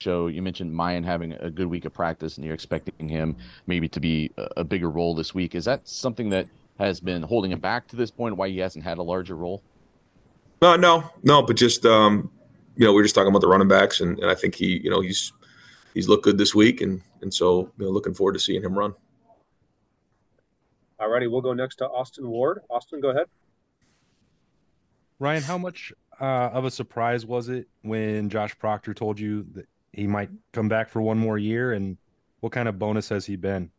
Show you mentioned Miyan having a good week of practice, and you're expecting him maybe to be a bigger role this week. Is that something that has been holding him back to this point? Why he hasn't had a larger role? No, no, no. But just um, you know, we are just talking about the running backs, and, and I think he, you know, he's he's looked good this week, and and so you know, looking forward to seeing him run. All righty, we'll go next to Austin Ward. Austin, go ahead. Ryan, how much uh, of a surprise was it when Josh Proctor told you that he might come back for one more year, and what kind of bonus has he been?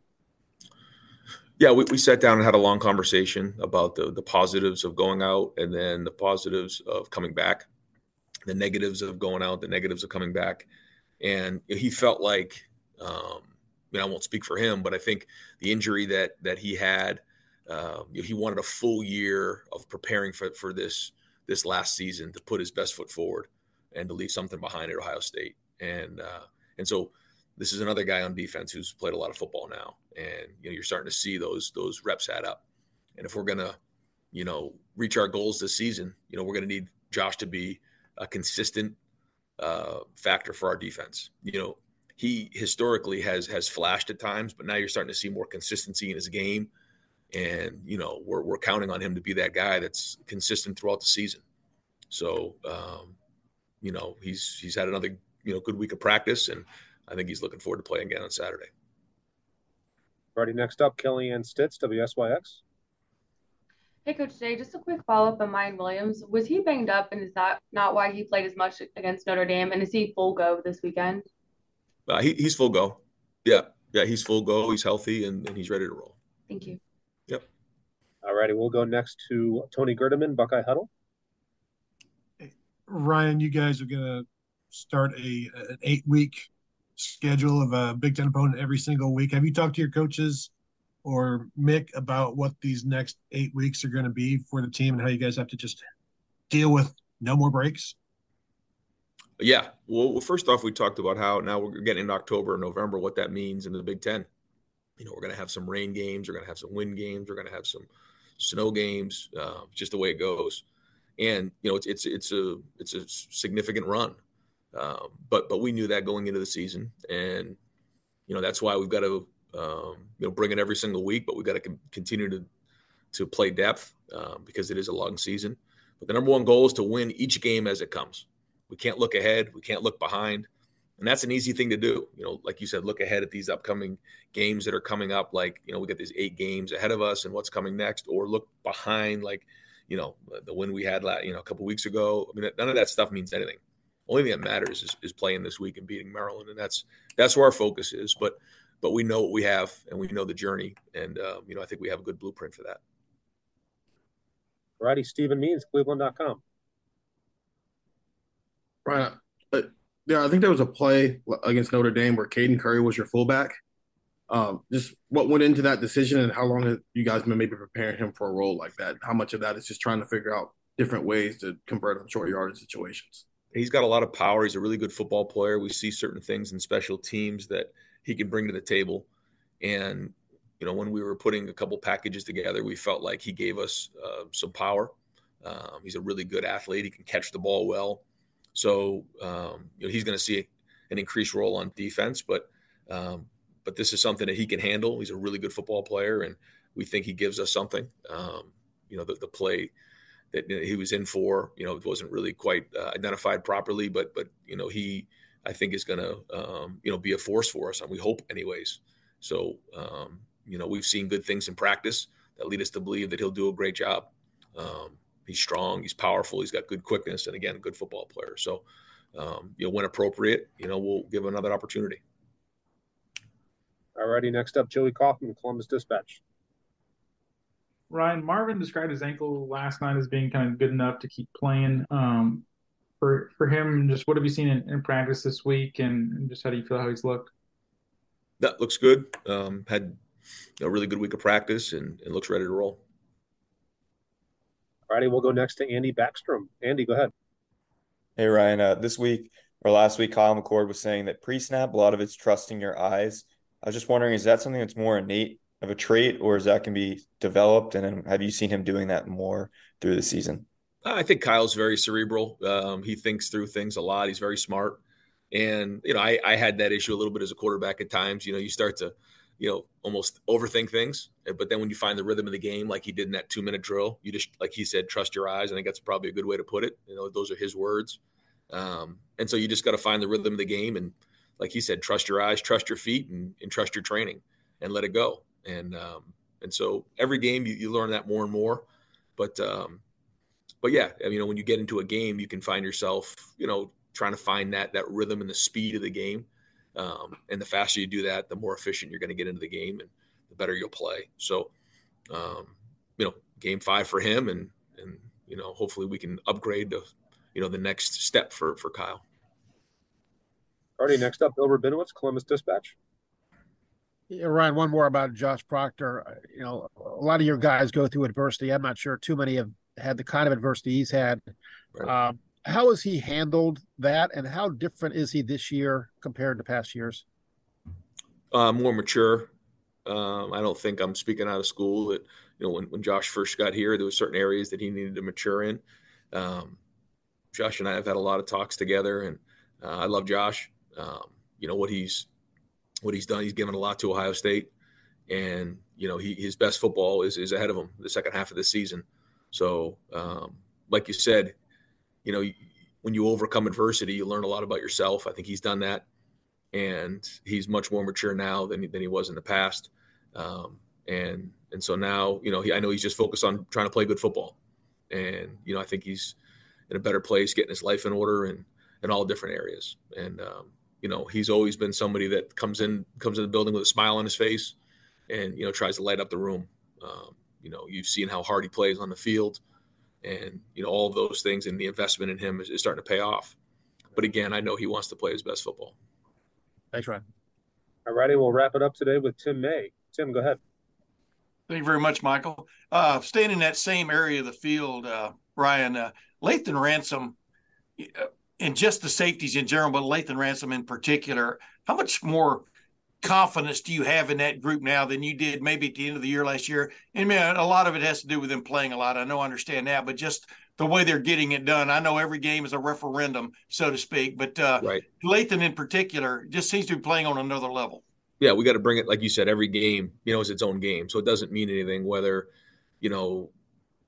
Yeah, we, we sat down and had a long conversation about the the positives of going out, and then the positives of coming back, the negatives of going out, the negatives of coming back, and he felt like. Um, I mean, I won't speak for him, but I think the injury that that he had, uh, he wanted a full year of preparing for for this this last season to put his best foot forward and to leave something behind at Ohio State. And uh, and so this is another guy on defense who's played a lot of football now, and you know you're starting to see those those reps add up. And if we're gonna, you know, reach our goals this season, you know, we're gonna need Josh to be a consistent uh, factor for our defense. You know, he historically has has flashed at times, but now you're starting to see more consistency in his game, and you know we're we're counting on him to be that guy that's consistent throughout the season. So, um, you know, he's he's had another you know good week of practice, and I think he's looking forward to playing again on Saturday. Ready next up, Kellyanne Stitz, WSYX. Hey, Coach Day, just a quick follow up on Miyan Williams. Was he banged up, and is that not why he played as much against Notre Dame? And is he full go this weekend? Uh, he, he's full go. Yeah, yeah, he's full go. He's healthy and, and he's ready to roll. Thank you. Yep. All righty, we'll go next to Tony Gerdeman, Buckeye Huddle. Ryan, you guys are going to start a an eight week schedule of a Big Ten opponent every single week. Have you talked to your coaches or Mick about what these next eight weeks are going to be for the team and how you guys have to just deal with no more breaks? Yeah. Well, first off, we talked about how now we're getting into October and November, what that means in the Big Ten. You know, we're going to have some rain games, we're going to have some wind games, we're going to have some snow games, uh, just the way it goes. And you know, it's it's it's a it's a significant run, um, but but we knew that going into the season, and you know that's why we've got to um, you know bring it every single week, but we've got to continue to to play depth um, because it is a long season. But the number one goal is to win each game as it comes. We can't look ahead. We can't look behind. And that's an easy thing to do. You know, like you said, look ahead at these upcoming games that are coming up. Like, you know, we got these eight games ahead of us and what's coming next, or look behind, like, you know, the win we had, last, you know, a couple weeks ago. I mean, none of that stuff means anything. Only thing that matters is, is playing this week and beating Maryland, and that's that's where our focus is. But but we know what we have, and we know the journey, and um, you know, I think we have a good blueprint for that. Righty, Stephen Means, Cleveland.com. Right. Uh, yeah, I think there was a play against Notre Dame where Caden Curry was your fullback. Um, just what went into that decision and how long have you guys been maybe preparing him for a role like that? How much of that is just trying to figure out different ways to convert on short yardage situations? He's got a lot of power. He's a really good football player. We see certain things in special teams that he can bring to the table. And, you know, when we were putting a couple packages together, we felt like he gave us uh, some power. Um, he's a really good athlete. He can catch the ball well. So um, you know, he's going to see an increased role on defense, but um, but this is something that he can handle. He's a really good football player, and we think he gives us something. Um, you know, the, the play that he was in for, you know, it wasn't really quite uh, identified properly, but but you know he I think is going to, um, you know, be a force for us, and we hope, anyways. So, um, you know, we've seen good things in practice that lead us to believe that he'll do a great job. Um, he's strong, he's powerful, he's got good quickness, and again, a good football player. So, um, you know, when appropriate, you know, we'll give him another opportunity. All righty, next up, Joey Kaufman, Columbus Dispatch. Ryan Marvin described his ankle last night as being kind of good enough to keep playing. Um, for for him, just what have you seen in, in practice this week, and, and, just how do you feel how he's looked? That looks good. Um, had a really good week of practice, and, and looks ready to roll. All righty, we'll go next to Andy Backstrom. Andy, go ahead. Hey Ryan, uh, this week or last week, Kyle McCord was saying that pre-snap, a lot of it's trusting your eyes. I was just wondering, is that something that's more innate of a trait, or is that can be developed? And have you seen him doing that more through the season? I think Kyle's very cerebral. Um, he thinks through things a lot. He's very smart, and you know, I, I had that issue a little bit as a quarterback at times. You know, you start to, you know, almost overthink things, but then when you find the rhythm of the game, like he did in that two minute drill, you just, like he said, trust your eyes. I think that's probably a good way to put it. You know, those are his words, um, and so you just got to find the rhythm of the game, and like he said, trust your eyes, trust your feet, and, and trust your training, and let it go. And um, and so every game you, you learn that more and more, but um, but yeah, I mean, you know, when you get into a game, you can find yourself, you know, trying to find that that rhythm and the speed of the game. Um, and the faster you do that, the more efficient you're going to get into the game, and the better you'll play. So, um, you know, game five for him, and and you know, hopefully we can upgrade to, you know, the next step for for Kyle. Alrighty, next up, Bill Rabinowitz, Columbus Dispatch. Yeah, Ryan, one more about Josh Proctor. You know, a lot of your guys go through adversity. I'm not sure too many have had the kind of adversity he's had. Right. Um, how has he handled that, and how different is he this year compared to past years? Uh, more mature. Um, I don't think I'm speaking out of school. That you know, when, when Josh first got here, there were certain areas that he needed to mature in. Um, Josh and I have had a lot of talks together, and uh, I love Josh. Um, you know what he's what he's done. He's given a lot to Ohio State, and you know he, his best football is is ahead of him the second half of the season. So, um, like you said, you know, when you overcome adversity, you learn a lot about yourself. I think he's done that, and he's much more mature now than than he was in the past. Um, and and so now, you know, he, I know he's just focused on trying to play good football, and you know, I think he's in a better place, getting his life in order, and in all different areas. And um, you know, he's always been somebody that comes in comes in the building with a smile on his face, and you know, tries to light up the room. Um, you know, you've seen how hard he plays on the field, and you know all of those things, and the investment in him is, is starting to pay off. But again, I know he wants to play his best football. Thanks, Ryan. All righty, we'll wrap it up today with Tim May. Tim, go ahead. Thank you very much, Michael. Uh, staying in that same area of the field, uh, Ryan, uh, Lathan Ransom, uh, and just the safeties in general, but Lathan Ransom in particular, how much more confidence do you have in that group now than you did maybe at the end of the year last year? And man, a lot of it has to do with them playing a lot. I know, I understand that, but just the way they're getting it done. I know every game is a referendum, so to speak, but uh, right. Lathan in particular just seems to be playing on another level. Yeah, we got to bring it, like you said, every game, you know, is its own game. So it doesn't mean anything whether, you know,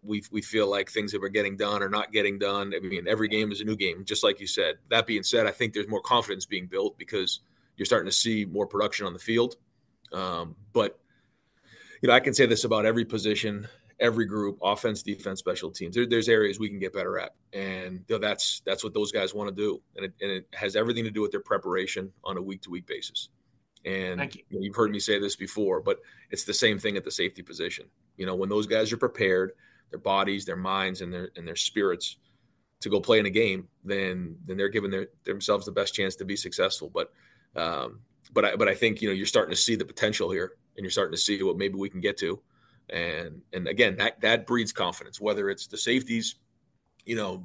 we we feel like things that we're getting done or not getting done. I mean, every game is a new game, just like you said. That being said, I think there's more confidence being built because – you're starting to see more production on the field. Um, but you know, I can say this about every position, every group, offense, defense, special teams. There, there's areas we can get better at, and you know, that's that's what those guys want to do, and it, and it has everything to do with their preparation on a week to week basis. And you. You know, you've heard me say this before, but it's the same thing at the safety position. You know, when those guys are prepared, their bodies, their minds, and their and their spirits to go play in a game, then then they're giving their, themselves the best chance to be successful. But um, but I, but I think you know you're starting to see the potential here, and you're starting to see what maybe we can get to, and and again that that breeds confidence. Whether it's the safeties, you know,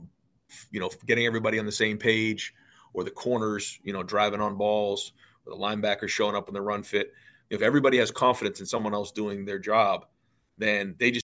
you know, getting everybody on the same page, or the corners, you know, driving on balls, or the linebackers showing up in the run fit. If everybody has confidence in someone else doing their job, then they just